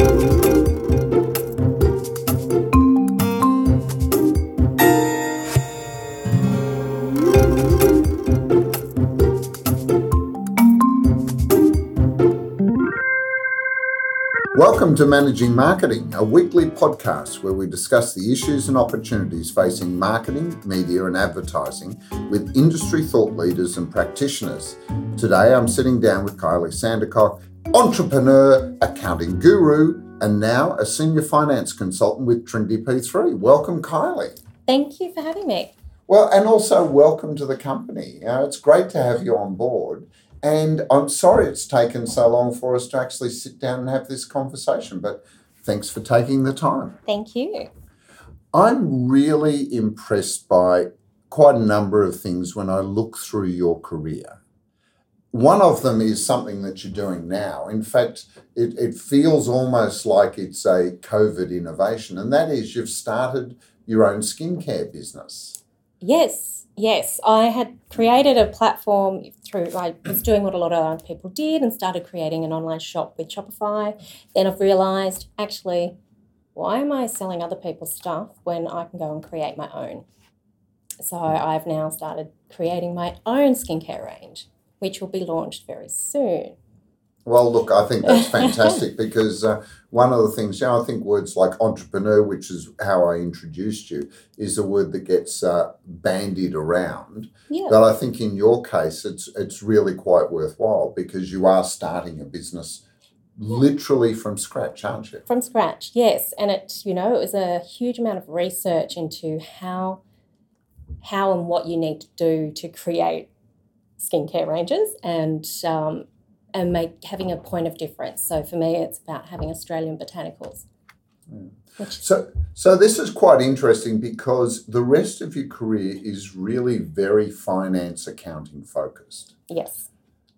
Welcome to Managing Marketing, a weekly podcast where we discuss the issues and opportunities facing marketing, media, and advertising with industry thought leaders and practitioners. Today I'm sitting down with Kylie Sandercock, entrepreneur, accounting guru, and now a senior finance consultant with Trinity P3. Welcome, Kylie. Thank you for having me. Well, and also welcome to the company. You know, it's great to have you on board. And I'm sorry it's taken so long for us to actually sit down and have this conversation, but thanks for taking the time. Thank you. I'm really impressed by quite a number of things when I look through your career. One of them is something that you're doing now. In fact, it, it feels almost like it's a COVID innovation, and that is you've started your own skincare business. Yes, yes, I had created a platform through, I was doing what a lot of other people did and started creating an online shop with Shopify. Then I've realized actually, why am I selling other people's stuff when I can go and create my own? So I've now started creating my own skincare range, which will be launched very soon. Well, look, I think that's fantastic because uh, one of the things, you know, I think words like entrepreneur, which is how I introduced you, is a word that gets uh, bandied around. Yeah. But I think in your case, it's it's really quite worthwhile because you are starting a business literally from scratch, aren't you? From scratch, yes. And it, you know, it was a huge amount of research into how how and what you need to do to create skincare ranges and um, and make having a point of difference. So for me, it's about having Australian botanicals. Mm. So, so this is quite interesting because the rest of your career is really very finance accounting focused. Yes.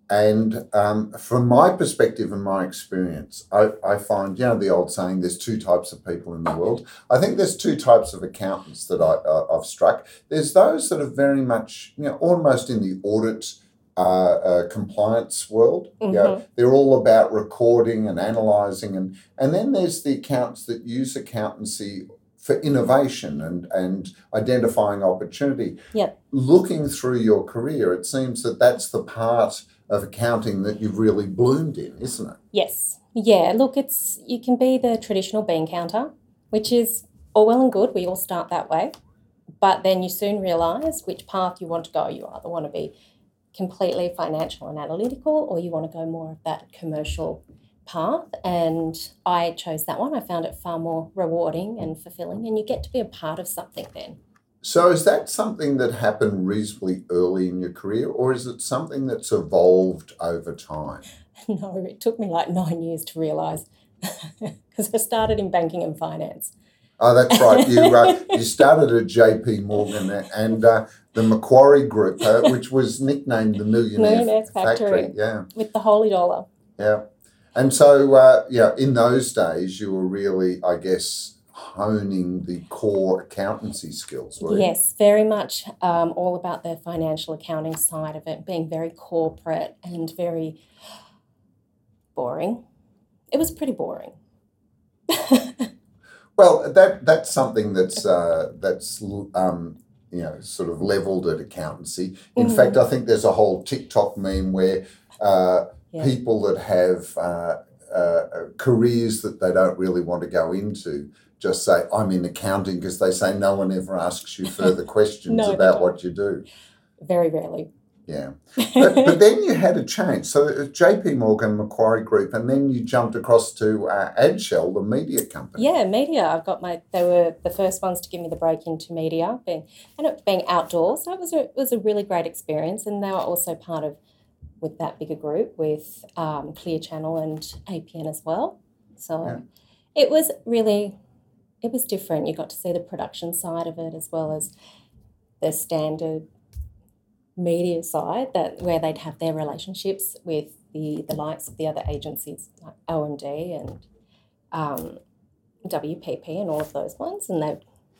And um, from my perspective and my experience, I, I find, you know, the old saying, there's two types of people in the world. I think there's two types of accountants that I, uh, I've struck. There's those that are very much, you know, almost in the audit uh, uh, compliance world. Mm-hmm. Yeah, they're all about recording and analysing, and and then there's the accounts that use accountancy for innovation and and identifying opportunity. Yep. Looking through your career, it seems that that's the part of accounting that you've really bloomed in, isn't it? Yes. Yeah. Look, it's you can be the traditional bean counter, which is all well and good. We all start that way, but then you soon realise which path you want to go. You either want to be completely financial and analytical, or you want to go more of that commercial path. And I chose that one. I found it far more rewarding and fulfilling, and you get to be a part of something then. So, is that something that happened reasonably early in your career, or is it something that's evolved over time? No, it took me like nine years to realise because I started in banking and finance. Oh, that's right. You uh, you started at J.P. Morgan and uh, the Macquarie Group, uh, which was nicknamed the Millionaire Millionaire's Factory. Factory. Yeah, with the holey dollar. yeah. And so, uh, yeah, in those days, you were really, I guess, honing the core accountancy skills, were you? Yes, very much um, all about the financial accounting side of it, being very corporate and very boring. It was pretty boring. Well, that that's something that's uh, that's um, you know sort of leveled at accountancy. In Mhm. fact, I think there's a whole TikTok meme where uh, Yeah. people that have uh, uh, careers that they don't really want to go into just say, "I'm in accounting," because they say no one ever asks you further questions No, about what you do. Very rarely. Yeah, but, but then you had a change. So uh, J.P. Morgan, Macquarie Group, and then you jumped across to uh, Adshel, the media company. Yeah, media. I've got my. They were the first ones to give me the break into media, being and it being outdoors. So it was a it was a really great experience, and they were also part of with that bigger group with um, Clear Channel and APN as well. So Yeah. it was really it was different. You got to see the production side of it as well as the standard media side that where they'd have their relationships with the the likes of the other agencies like OMD and um, WPP and all of those ones, and they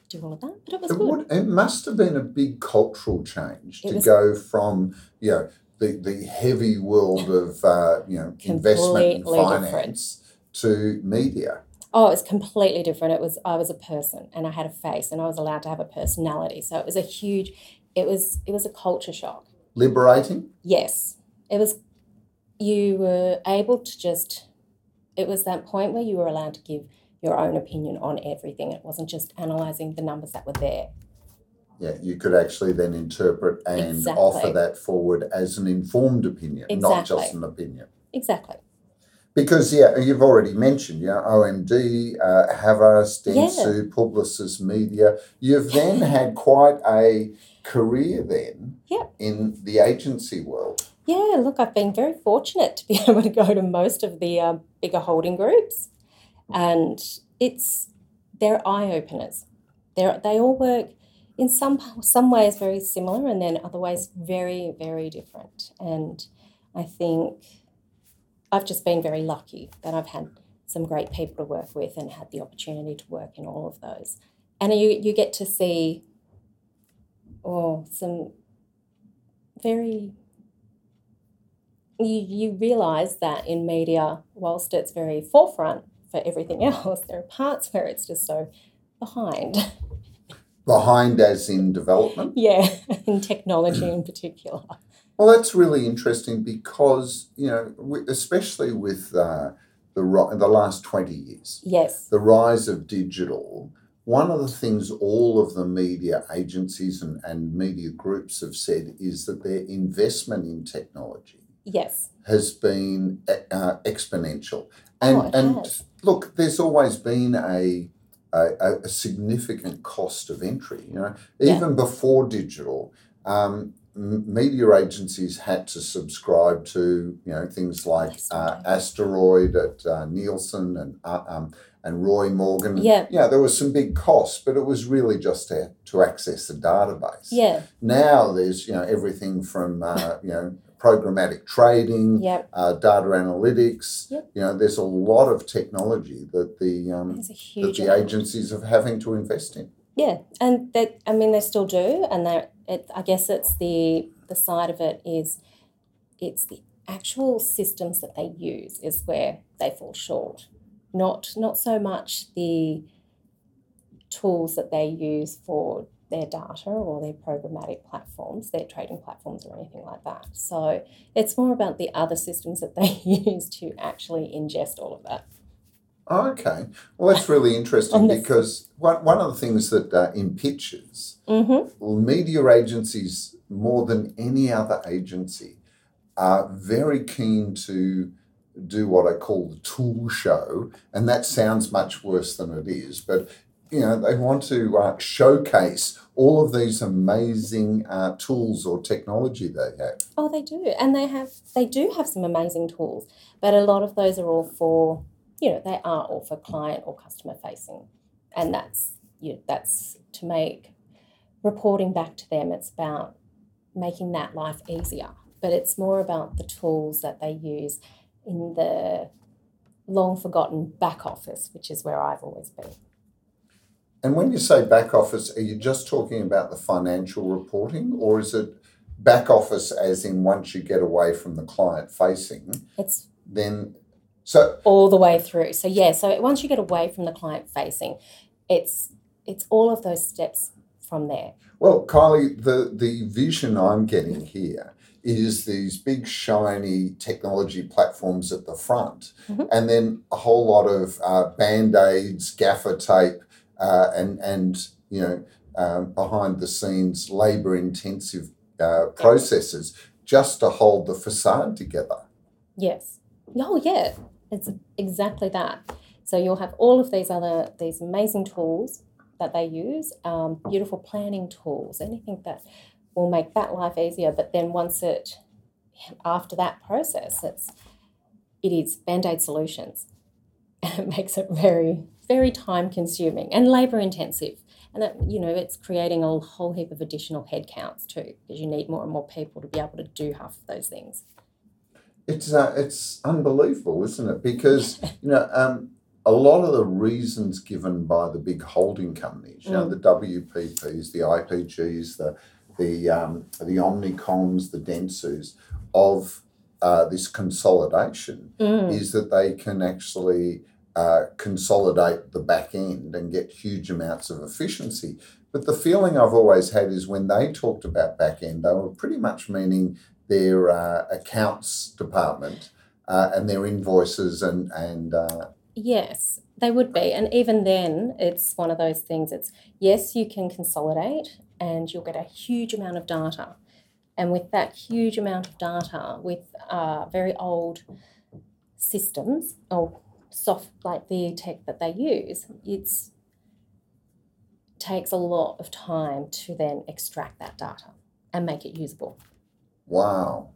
do all of that. But it was It, good. would, it must have been a big cultural change It to was- go from you know the, the heavy world of uh, you know investment and finance to media? Oh, it was completely different. It was I was a person and I had a face and I was allowed to have a personality. So it was a huge it was it was a culture shock. Liberating? Yes. It was you were able to just it was that point where you were allowed to give your own opinion on everything. It wasn't just analysing the numbers that were there. Yeah, you could actually then interpret and Exactly. offer that forward as an informed opinion, not just an opinion. Exactly. Because yeah, you've already mentioned, you know, OMD, uh, Havas, Dentsu, Publicis Media. You've then had quite a career then Yep. in the agency world. Yeah, look, I've been very fortunate to be able to go to most of the uh, bigger holding groups, and it's they're eye openers. They they all work in some some ways very similar, and then other ways very very different. And I think I've just been very lucky that I've had some great people to work with and had the opportunity to work in all of those. And you you get to see, oh, some very you, you realize that in media, whilst it's very forefront for everything else, there are parts where it's just so behind. Behind as in development. yeah, in technology in particular. Well, that's really interesting because you know, especially with uh, the the last twenty years, Yes, the rise of digital. One of the things all of the media agencies and, and media groups have said is that their investment in technology yes, has been uh, exponential. And Oh, and has. look, there's always been a, a a significant cost of entry. You know, Yeah. even before digital, um, media agencies had to subscribe to you know things like uh. Asteroid at uh, Nielsen and uh, um, and Roy Morgan. Yeah. yeah, there was some big costs, but it was really just to to access the database. yeah, Now there's you know everything from uh, you know programmatic trading, yeah. uh, data analytics. Yep. You know, there's a lot of technology that the um, that the agencies are having to invest in. Yeah, and that I mean they still do, and they it I guess it's the the side of it is it's the actual systems that they use is where they fall short. Not not so much the tools that they use for their data or their programmatic platforms, their trading platforms or anything like that. So it's more about the other systems that they use to actually ingest all of that. Okay, well that's really interesting because one, one of the things that uh, in pitches, Mm-hmm. media agencies more than any other agency are very keen to do what I call the tool show, and that sounds much worse than it is, but you know they want to uh, showcase all of these amazing uh, tools or technology they have. Oh, they do, and they have they do have some amazing tools, but a lot of those are all for you know they are all for client or customer facing, and that's you know, that's to make reporting back to them. It's about making that life easier, but it's more about the tools that they use in the long forgotten back office, which is where I've always been. And when you say back office, are you just talking about the financial reporting, or is it back office as in once you get away from the client facing, It's then so all the way through. So yeah, so once you get away from the client facing, it's it's all of those steps from there. Well, Kylie, the, the vision I'm getting here is these big, shiny technology platforms at the front, Mhm. and then a whole lot of uh, band aids, gaffer tape, uh, and, and you know, um, behind the scenes, labor intensive uh, processes just to hold the facade together. Yes. Oh yeah, it's exactly that. So you'll have all of these other these amazing tools that they use, um, beautiful planning tools, anything that will make that life easier. But then once it after that process, it's it is band-aid solutions. And it makes it very, very time consuming and labour intensive. And that, you know, it's creating a whole heap of additional headcounts too, because you need more and more people to be able to do half of those things. It's uh, it's unbelievable, isn't it? Because you know, um, a lot of the reasons given by the big holding companies, you know, the WPPs, the IPGs, the the um, the Omnicoms, the Dentsus, of uh, this consolidation Mm. is that they can actually uh, consolidate the back end and get huge amounts of efficiency. But the feeling I've always had is when they talked about back end, they were pretty much meaning their uh, accounts department uh, and their invoices and and uh, Yes, they would be. And even then, it's one of those things. It's yes, you can consolidate and you'll get a huge amount of data. And with that huge amount of data, with uh, very old systems or soft like the tech that they use, it's takes a lot of time to then extract that data and make it usable. Wow.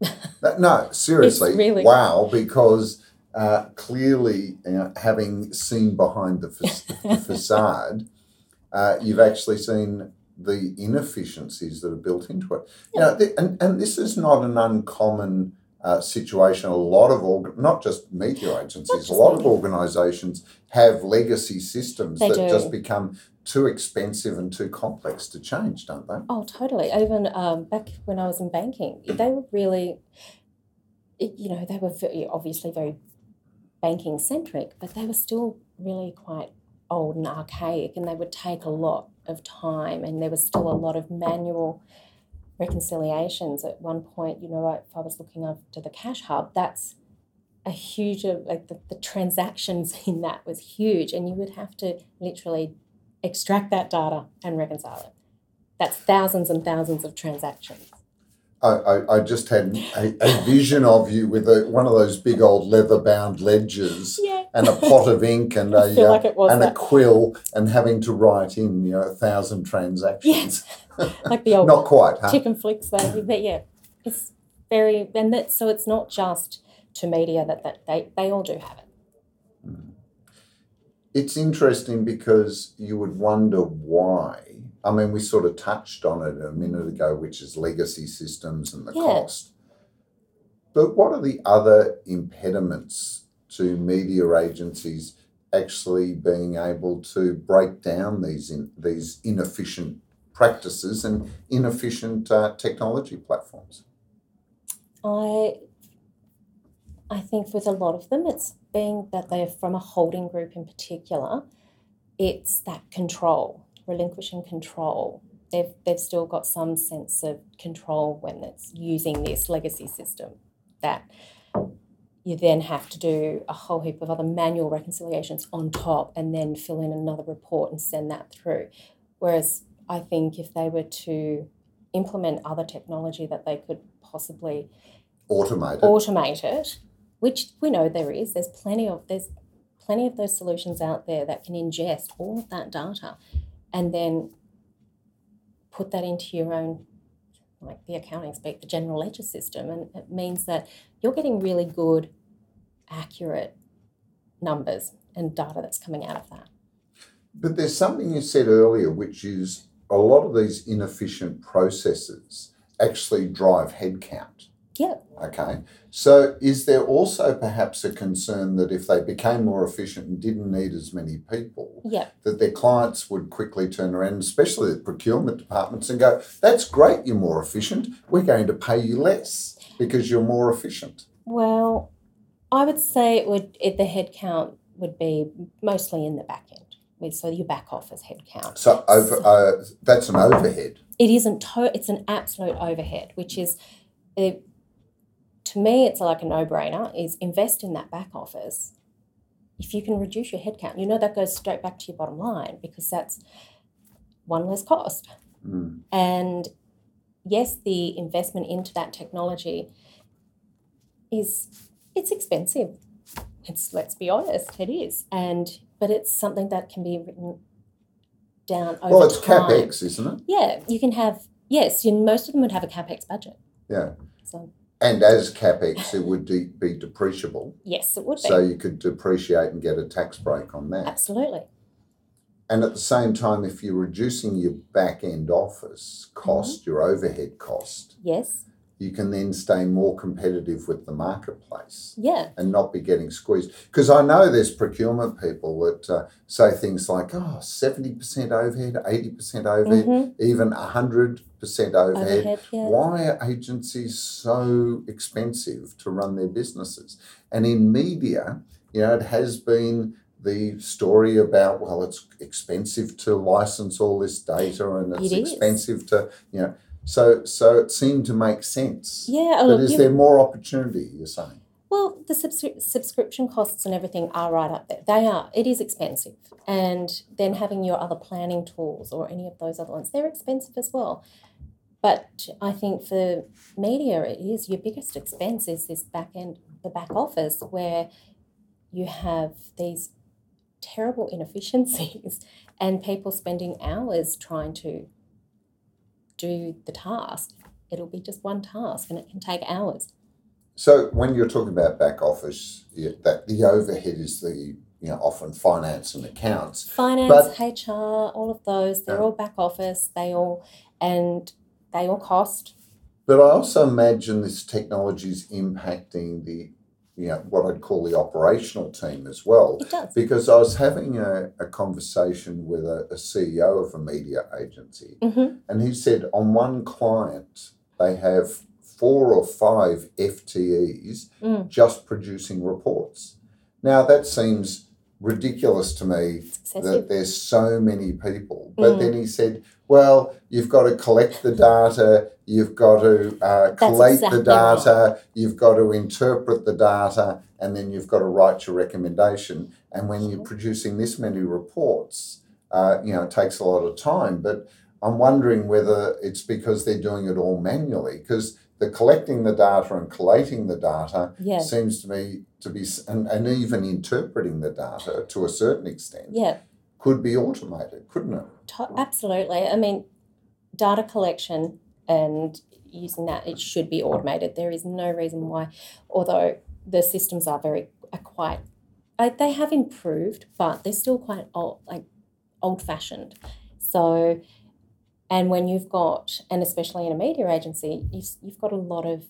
That- no, seriously, really- wow, because uh, clearly, you know, having seen behind the, fa- the facade, uh, you've actually seen the inefficiencies that are built into it. You know, th- and, and this is not an uncommon uh, situation. A lot of, org- not just media agencies, a lot of organisations have legacy systems They that do. just become too expensive and too complex to change, don't they? Oh, totally. Even um, back when I was in banking, they were really, you know, they were very, obviously very banking centric, but they were still really quite old and archaic, and they would take a lot of time, and there was still a lot of manual reconciliations. At one point, you know, if I was looking after the cash hub, that's a huge, uh, like the, the transactions in that was huge, and you would have to literally extract that data and reconcile it. That's thousands and thousands of transactions. I, I, I just had a, a vision of you with a, one of those big old leather bound ledgers Yeah. and a pot of ink and a uh, like was and a quill and having to write in you know a thousand transactions. Like the old Not quite, huh? chicken flicks there. But yeah, it's very and that so it's not just to media that, that they, they all do have it. It's interesting because you would wonder why. I mean, we sort of touched on it a minute ago, which is legacy systems and the Yeah. cost. But what are the other impediments to media agencies actually being able to break down these in, these inefficient practices and inefficient uh, technology platforms? I I think with a lot of them it's being that they're from a holding group in particular, it's that control, relinquishing control. They've they've still got some sense of control when it's using this legacy system that you then have to do a whole heap of other manual reconciliations on top and then fill in another report and send that through. Whereas I think if they were to implement other technology that they could possibly Automated. automate it, which we know there is. There's plenty of there's plenty of those solutions out there that can ingest all of that data and then put that into your own like the accounting speak, the general ledger system. And it means that you're getting really good, accurate numbers and data that's coming out of that. But there's something you said earlier, which is a lot of these inefficient processes actually drive headcount. Yeah. Okay. So is there also perhaps a concern that if they became more efficient and didn't need as many people, Yeah. that their clients would quickly turn around, especially the procurement departments, and go, That's great, you're more efficient. We're going to pay you less because you're more efficient. Well, I would say it would it, the headcount would be mostly in the back end. with- So your back office headcount. So over uh, that's an overhead. it isn't to- it's an absolute overhead which is it, to me it's like a no-brainer is invest in that back office if you can reduce your headcount you know that goes straight back to your bottom line because that's one less cost Mm. and yes the investment into that technology is it's expensive it's let's be honest it is and but it's something that can be written down over Well, it's time capex, isn't it? yeah, you can have yes. You, most of them would have a capex budget. Yeah. So And as capex, it would de- be depreciable, yes, it would be so you could depreciate and get a tax break on that. absolutely. And at the same time, if you're reducing your back end office cost, Mm-hmm. your overhead cost, Yes, you can then stay more competitive with the marketplace Yeah. and not be getting squeezed. Because I know there's procurement people that uh, say things like, oh, 70% overhead, 80% overhead, Mhm. even 100% overhead. Overhead. Yeah. Why are agencies so expensive to run their businesses? And in media, you know, it has been the story about, well, it's expensive to license all this data and it's It expensive to, you know, so so it seemed to make sense. Yeah. But look, is there more opportunity, you're saying? Well, the subscri- subscription costs and everything are right up there. They are. It is expensive. And then having your other planning tools or any of those other ones, they're expensive as well. But I think for media, it is your biggest expense is this back end, the back office, where you have these terrible inefficiencies and people spending hours trying to do the task. It'll be just one task and it can take hours. So when you're talking about back office, that the overhead is the you know often finance and accounts. finance, HR, all of those, they're Yeah. all back office, they all and they all cost. But I also imagine this technology is impacting the you know what I'd call the operational team as well. It does. Because I was having a, a conversation with a, a CEO of a media agency, hmm and he said on one client they have four or five FTEs Mm. just producing reports. Now that seems ridiculous to me that there's so many people. But Mm. then he said, well, you've got to collect the data, you've got to uh, collate exactly the data, you've got to interpret the data, and then you've got to write your recommendation. And when you're producing this many reports, uh, you know, it takes a lot of time. But I'm wondering whether it's because they're doing it all manually, because the collecting the data and collating the data Yeah. seems to me to be, and, and even interpreting the data to a certain extent, Yeah. Could be automated, couldn't it? Absolutely. I mean, data collection and using that, it should be automated. There is no reason why, although the systems are very are quite, uh, they have improved, but they're still quite old, like old fashioned. So, and when you've got, and especially in a media agency, you've, you've got a lot of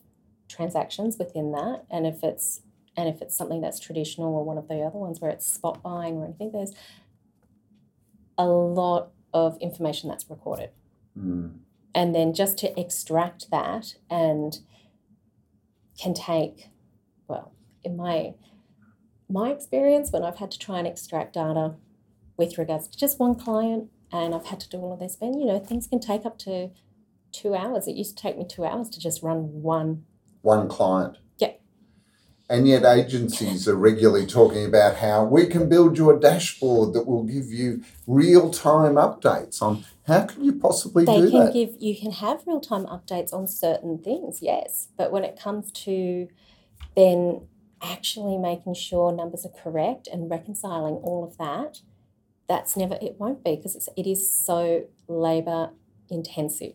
transactions within that, and if it's and if it's something that's traditional or one of the other ones where it's spot buying or anything, there's a lot of information that's recorded. Mm. And then just to extract that and can take, well, in my my experience when I've had to try and extract data with regards to just one client and I've had to do all of this, then you know, things can take up to two hours. It used to take me two hours to just run one. One client. And yet agencies are regularly talking about how we can build you a dashboard that will give you real time updates on how can you possibly They do can that? give you can have real time updates on certain things, yes. But when it comes to then actually making sure numbers are correct and reconciling all of that, that's never it won't be because it's it is so labor intensive.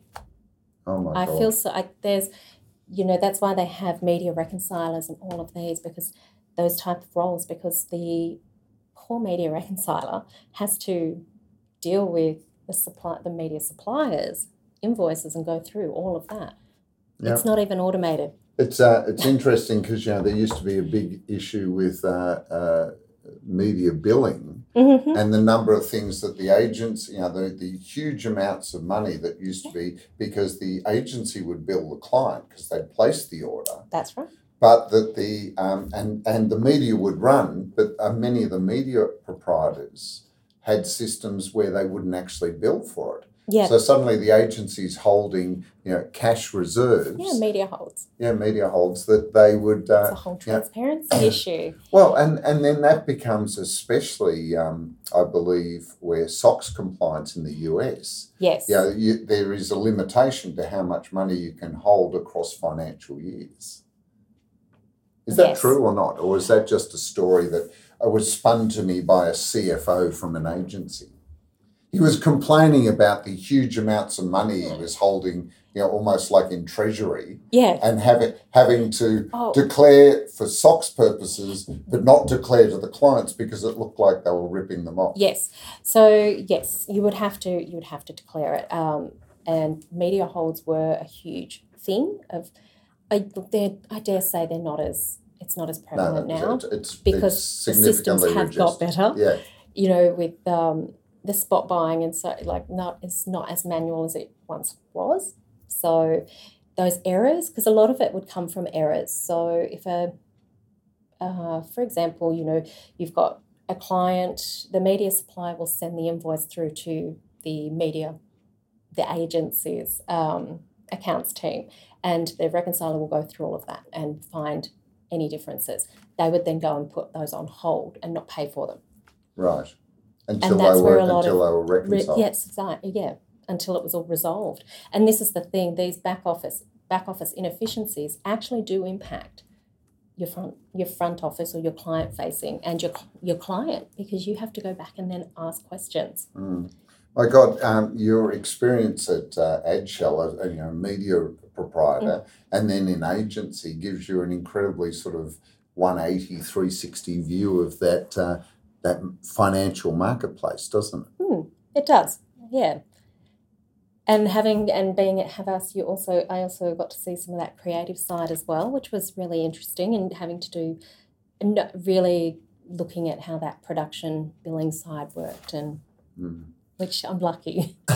oh my god. I god. feel so I, there's you know that's why they have media reconcilers and all of these because those type of roles because the poor media reconciler has to deal with the supply the media suppliers invoices and go through all of that. Yeah. It's not even automated. It's uh, it's interesting because you know there used to be a big issue with uh, uh, media billing Mm-hmm. and the number of things that the agents, you know, the, the huge amounts of money that used to be because the agency would bill the client because they'd placed the order, That's right. but that the um, and and the media would run, but uh, many of the media proprietors had systems where they wouldn't actually bill for it. Yeah. So suddenly the agency's holding, you know, cash reserves. yeah, media holds. yeah, media holds that they would. It's Uh, a whole transparency issue. well, and and then that becomes especially, um, I believe, where SOX compliance in the US. Yes. Yeah, you, there is a limitation to how much money you can hold across financial years. Is that Yes. true or not, or is that just a story that uh, was spun to me by a CFO from an agency? He was complaining about the huge amounts of money he was holding, you know, almost like in treasury, Yeah. and having having to Oh, declare for SOX purposes, but not declare to the clients because it looked like they were ripping them off. Yes. So yes, you would have to you would have to declare it. Um, and media holds were a huge thing of I I dare say they're not as it's not as prevalent no, now it's, it's because it's the systems have got better. Yeah, You know, with um, the spot buying and so like not it's not as manual as it once was. So those errors, because a lot of it would come from errors. So if a uh, for example, you know, you've got a client, the media supplier will send the invoice through to the media, the agency's um, accounts team, and the reconciler will go through all of that and find any differences. They would then go and put those on hold and not pay for them. right. Until that's they where a lot until they were Re- yes, exactly. Yeah, until it was all resolved. And this is the thing: these back office back office inefficiencies actually do impact your front your front office or your client facing and your your client because you have to go back and then ask questions. Mm. My God, um, your experience at uh, Adshel, as a you know, media proprietor, Mm. and then in agency gives you an incredibly sort of 180, 360 view of that uh, that financial marketplace, doesn't it? It does, yeah. And having and being at Havas, you also I also got to see some of that creative side as well, which was really interesting, and having to do, really looking at how that production billing side worked, and Mm. which I'm lucky.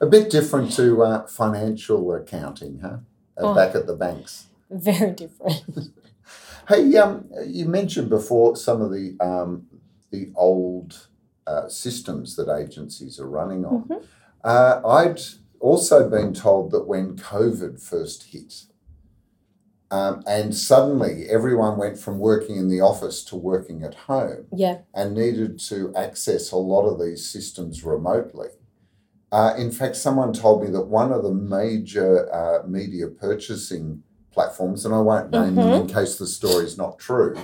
a bit different to uh, financial accounting, huh? Uh, Oh. Back at the banks. Very different. Hey, um, you mentioned before some of the um, the old uh, systems that agencies are running on. Mhm. Uh, I'd also been told that when COVID first hit, um, and suddenly everyone went from working in the office to working at home Yeah, and needed to access a lot of these systems remotely. Uh, in fact, someone told me that one of the major uh, media purchasing platforms, and I won't name them in case the story is not true,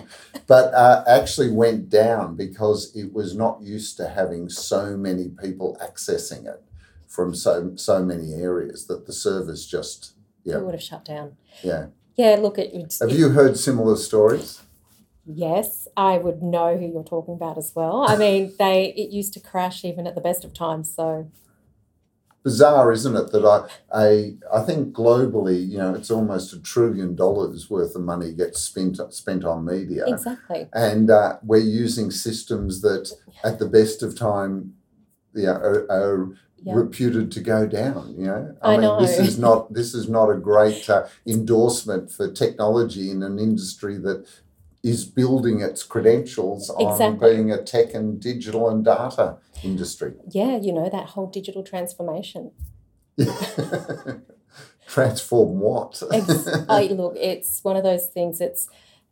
but uh, actually went down because it was not used to having so many people accessing it from so so many areas that the servers just Yeah. it would have shut down. yeah. Yeah, look, it, Have it- you heard similar stories? yes, I would know who you're talking about as well. I mean, they it used to crash even at the best of times. So bizarre, isn't it, that I, I I think globally, you know, it's almost a trillion dollars worth of money gets spent spent on media, exactly, and uh, we're using systems that, at the best of time, yeah, are, are yeah, reputed to go down. You know, I mean, know. this is not this is not a great uh, endorsement for technology in an industry that. Is building its credentials on Exactly. being a tech and digital and data industry. yeah. You know that whole digital transformation. Transform what? Ex- I, look, it's one of those things. It's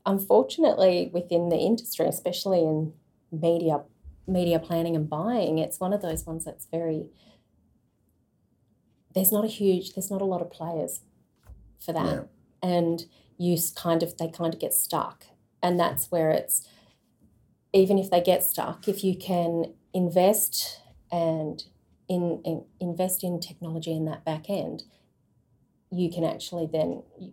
unfortunately within the industry, especially in media, media planning and buying. It's one of those ones that's very. There's not a huge. There's not a lot of players for that, Yeah. and you kind of they kind of get stuck, and that's where it's. Even if they get stuck, if you can invest and in, in invest in technology in that back end, you can actually then you,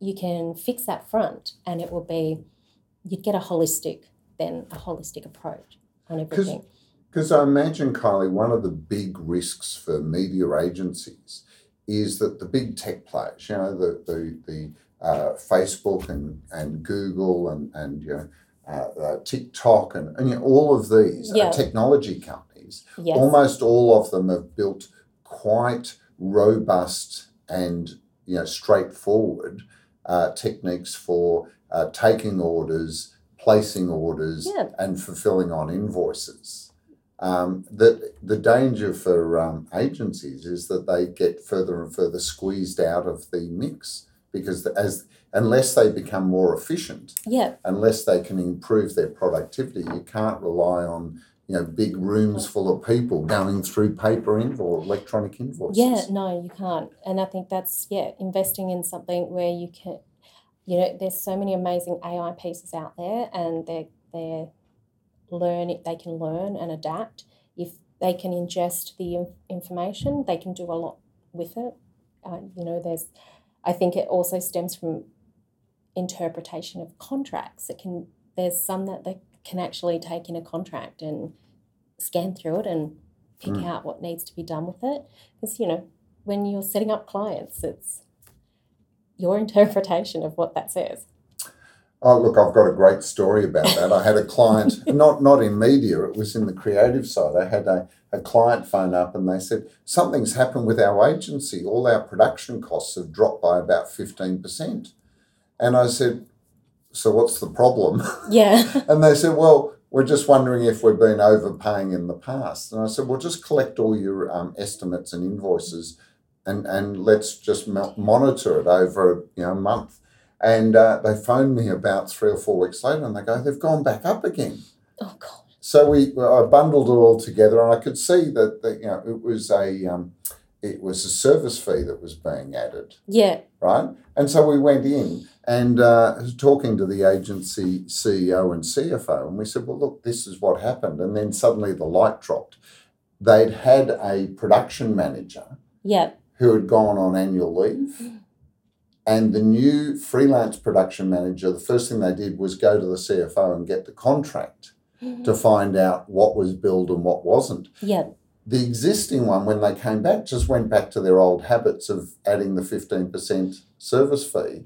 you can fix that front and it will be you'd get a holistic then a holistic approach on everything Because I imagine, Kylie, one of the big risks for media agencies is that the big tech players, you know, the the, the uh, Facebook and, and Google and, and you know, uh, uh, TikTok and, and you know, all of these Yeah. technology companies. yes Almost all of them have built quite robust and you know straightforward uh, techniques for uh, taking orders, placing orders, Yeah. and fulfilling on invoices. Um, that the danger for um, agencies is that they get further and further squeezed out of the mix because as unless they become more efficient, yeah. unless they can improve their productivity, you can't rely on you know big rooms full of people going through paper invo or electronic invoices. yeah no you can't. And i think that's yeah investing in something where you can you know there's so many amazing ai pieces out there and they're they're learn they can learn and adapt. If they can ingest the in- information they can do a lot with it. Uh, you know there's i think it also stems from interpretation of contracts it can there's some that they can actually take in a contract and scan through it and pick Mm. out what needs to be done with it because you know when you're setting up clients it's your interpretation of what that says. Oh, look, I've got a great story about that. I had a client, not not in media, it was in the creative side. I had a, a client phone up and they said, Something's happened with our agency. All our production costs have dropped by about 15%. And I said, So what's the problem? Yeah. and they said, Well, we're just wondering if we've been overpaying in the past. And I said, Well, just collect all your um, estimates and invoices and, and let's just monitor it over you know, a month. And uh, they phoned me about three or four weeks later and they go, they've gone back up again. oh God. So we I bundled it all together and I could see that, that you know it was a um, it was a service fee that was being added, Yeah. right? And so we went in and uh, talking to the agency CEO and CFO, and we said, well, look, this is what happened. And then suddenly the light dropped. They'd had a production manager Yeah. who had gone on annual leave. And the new freelance production manager, the first thing they did was go to the CFO and get the contract to find out what was billed and what wasn't. Yeah. The existing one, when they came back, just went back to their old habits of adding the 15% service fee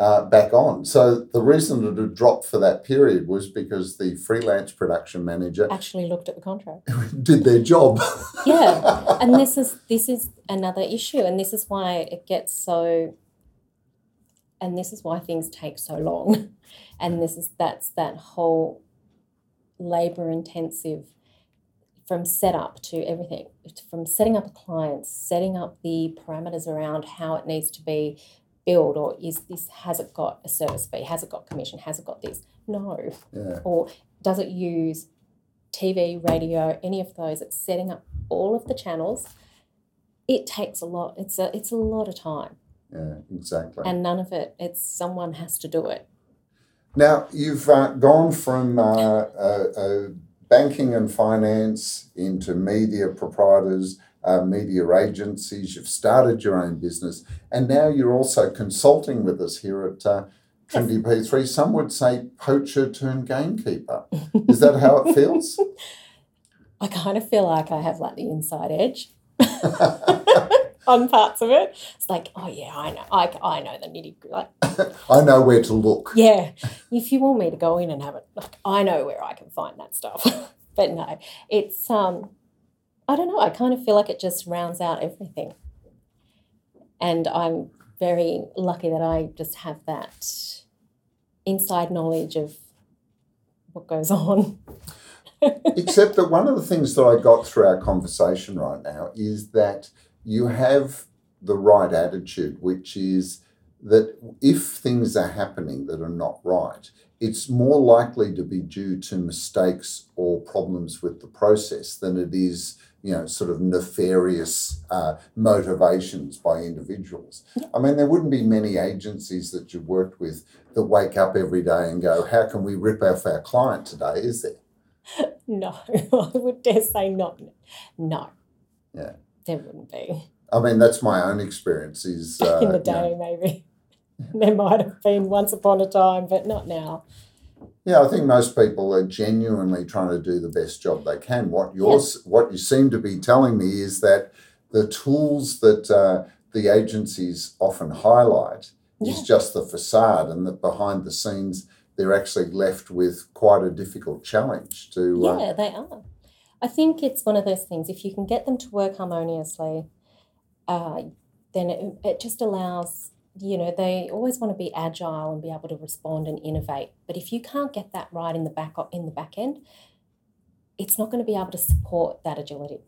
uh, back on. So the reason it had dropped for that period was because the freelance production manager Actually looked at the contract. did their job. Yeah. And this is this is another issue and this is why it gets so and this is why things take so long. And this is that's that whole labor intensive from setup to everything from setting up a client setting up the parameters around how it needs to be built or is this has it got a service fee? Has it got commission? Has it got this? No. Yeah. or does it use tv radio any of those? It's setting up all of the channels. It takes a lot. It's a it's a lot of time Yeah, exactly. and none of it it's someone has to do it Now, you've uh, gone from uh, uh, banking and finance into media proprietors, uh, media agencies. You've started your own business, and now you're also consulting with us here at uh, Trinity P3. Some would say poacher turned gamekeeper. Is that how it feels? I kind of feel like I have like the inside edge on parts of it. It's like, oh yeah, I know, I, I know the nitty like, I know where to look. yeah. If you want me to go in and have it, like, I know where I can find that stuff. but no, it's um, I don't know. I kind of feel like it just rounds out everything, and I'm very lucky that I just have that inside knowledge of what goes on. Except that one of the things that I got through our conversation right now is that you have the right attitude, which is that if things are happening that are not right, it's more likely to be due to mistakes or problems with the process than it is, you know, sort of nefarious uh, motivations by individuals. I mean, there wouldn't be many agencies that you've worked with that wake up every day and go, how can we rip off our client today, is there? No, I would dare say not. No. Yeah. There wouldn't be. I mean, that's my own experience. Is uh, in the you know, day, maybe. there might have been once upon a time, but not now. yeah, I think most people are genuinely trying to do the best job they can. What yours, what you seem to be telling me is that the tools that uh, the agencies often highlight is just the facade, and that behind the scenes they're actually left with quite a difficult challenge to. Uh, Yeah, they are. I think it's one of those things. If you can get them to work harmoniously, uh, then it, it just allows. You know, they always want to be agile and be able to respond and innovate. But if you can't get that right in the back in the back end, it's not going to be able to support that agility,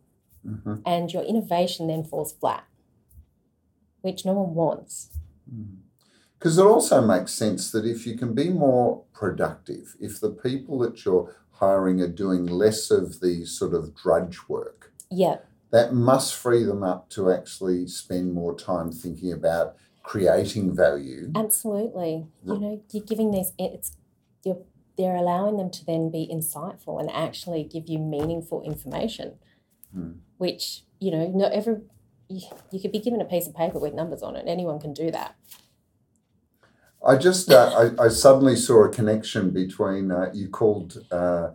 mhm. and your innovation then falls flat, which no one wants. Because it also makes sense that if you can be more productive, if the people that you're hiring are doing less of the sort of drudge work, Yeah, that must free them up to actually spend more time thinking about creating value. Absolutely. You know, you're giving these it's you're they're allowing them to then be insightful and actually give you meaningful information. Hmm. Which, you know, not every you, you could be given a piece of paper with numbers on it. Anyone can do that. I just, uh, I, I suddenly saw a connection between uh, you called uh,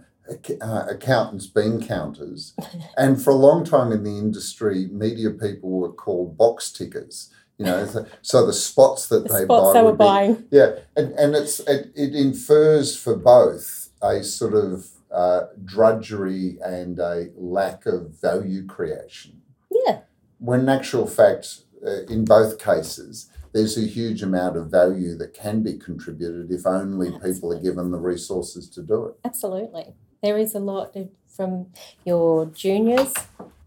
uh, accountants bean counters, and for a long time in the industry, media people were called box tickers. You know, so- so the spots that The they spots buy they were be- buying. Yeah, and, and it's it, it infers for both a sort of uh, drudgery and a lack of value creation. Yeah, When in actual fact, uh, in both cases, there's a huge amount of value that can be contributed if only people are given the resources to do it. absolutely. There is a lot from your juniors.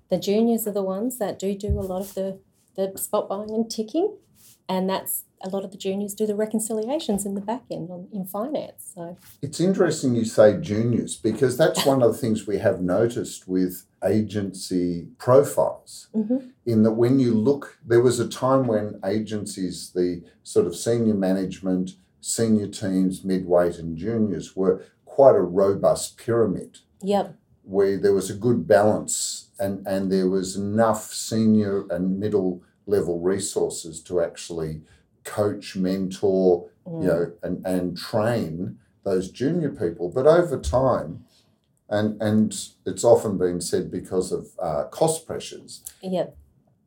The juniors are the ones that do do a lot of the, the spot buying and ticking. And that's a lot of the juniors do the reconciliations in the back end on, in finance. So, It's interesting you say juniors because that's one of the things we have noticed with agency profiles. mhm, in that when you look, there was a time when agencies, the sort of senior management, senior teams, midweight, and juniors were quite a robust pyramid yep, where there was a good balance and, and there was enough senior and middle level resources to actually coach, mentor, mm, you know, and, and train those junior people. But over time, and, and it's often been said because of uh, cost pressures, yep,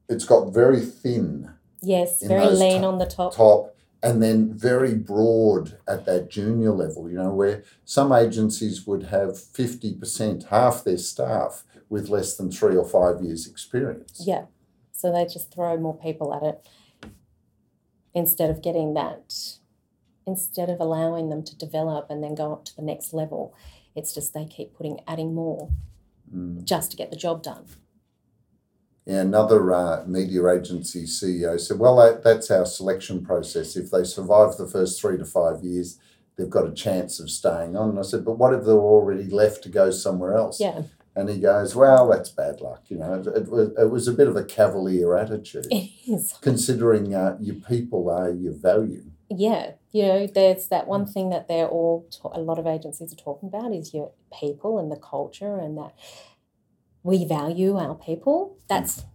it's got very thin yes, very lean to- on the top. top and then very broad at that junior level, you know, where some agencies would have 50%, half their staff with less than three or five years' experience. Yeah. So they just throw more people at it instead of getting that, instead of allowing them to develop and then go up to the next level. It's just they keep putting, adding more Mm. just to get the job done. Yeah, another uh, media agency CEO said, well, that, that's our selection process. If they survive the first three to five years, they've got a chance of staying on. And I said, but what if they're already left to go somewhere else? Yeah, And he goes, well, that's bad luck. You know, it, it, was, it was a bit of a cavalier attitude, it is. considering uh, your people are your value. Yeah, you know, there's that one thing that they're all, ta- a lot of agencies are talking about is your people and the culture and that we value our people. That's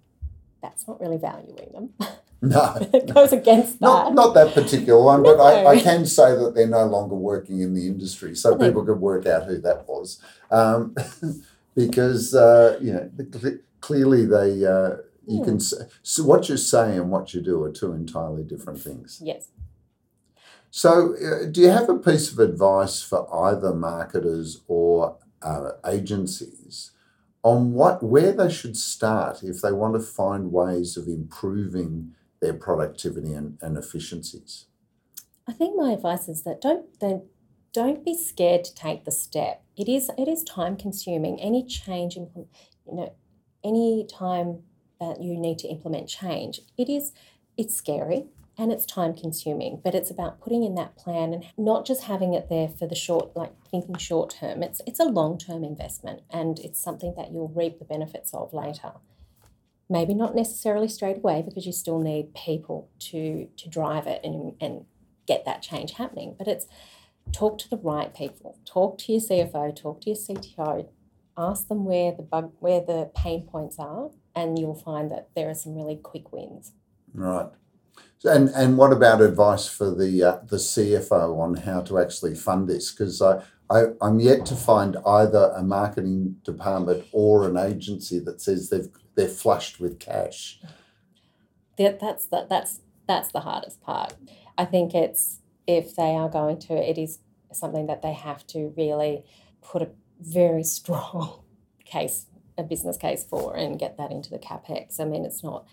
that's not really valuing them. No, it goes against that. not, not that particular one, but I, I can say that they're no longer working in the industry, so people could work out who that was. Um, because, uh, you know, cle- clearly they, uh, you Hmm. can, so what you say and what you do are two entirely different things. yes. So, uh, do you have a piece of advice for either marketers or uh, agencies on what where they should start if they want to find ways of improving their productivity and, and efficiencies? I think my advice is that don't then don't be scared to take the step. It is it is time consuming. Any change, implement, you know, any time that you need to implement change, it is it's scary and it's time consuming. But it's about putting in that plan and not just having it there for the short, like thinking short term. It's it's a long term investment and it's something that you'll reap the benefits of later. Maybe not necessarily straight away because you still need people to to drive it and and get that change happening. But it's talk to the right people. Talk to your CFO, talk to your CTO, ask them where the bug where the pain points are, and you'll find that there are some really quick wins. Right. And and what about advice for the uh, the CFO on how to actually fund this? Because I, I I'm yet to find either a marketing department or an agency that says they've they're flushed with cash. That that's the, that's that's the hardest part. I think it's if they are going to, it is something that they have to really put a very strong case, a business case for, and get that into the capex. I mean, it's not.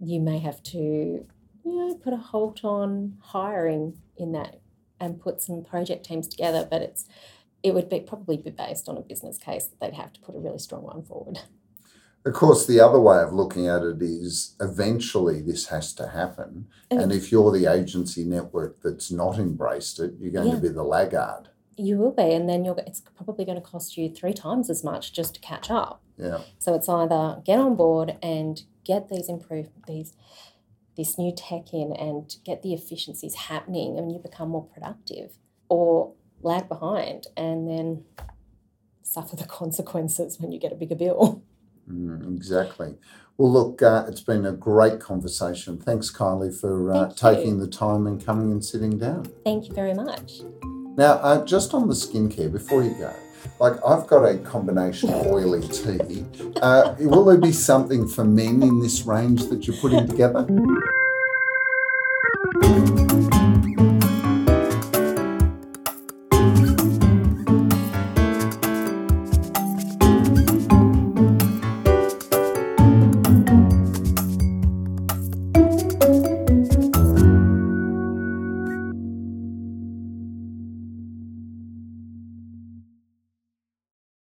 You may have to, you know, put a halt on hiring in that and put some project teams together, but it's it would be probably be based on a business case that they'd have to put a really strong one forward. Of course, the other way of looking at it is eventually this has to happen. And- And if you're the agency network that's not embraced it, you're going Yeah. to be the laggard. You will be, and then you're. It's probably going to cost you three times as much just to catch up. Yeah. So it's either get on board and get these improve these this new tech in and get the efficiencies happening and you become more productive, or lag behind and then suffer the consequences when you get a bigger bill. Mm, exactly. Well, look, uh, it's been a great conversation. Thanks, Kylie, for uh, Thank taking the time and coming and sitting down. Thank you very much. Now, uh, just on the skincare, before you go, like I've got a combination oily tea. Uh, will there be something for men in this range that you're putting together?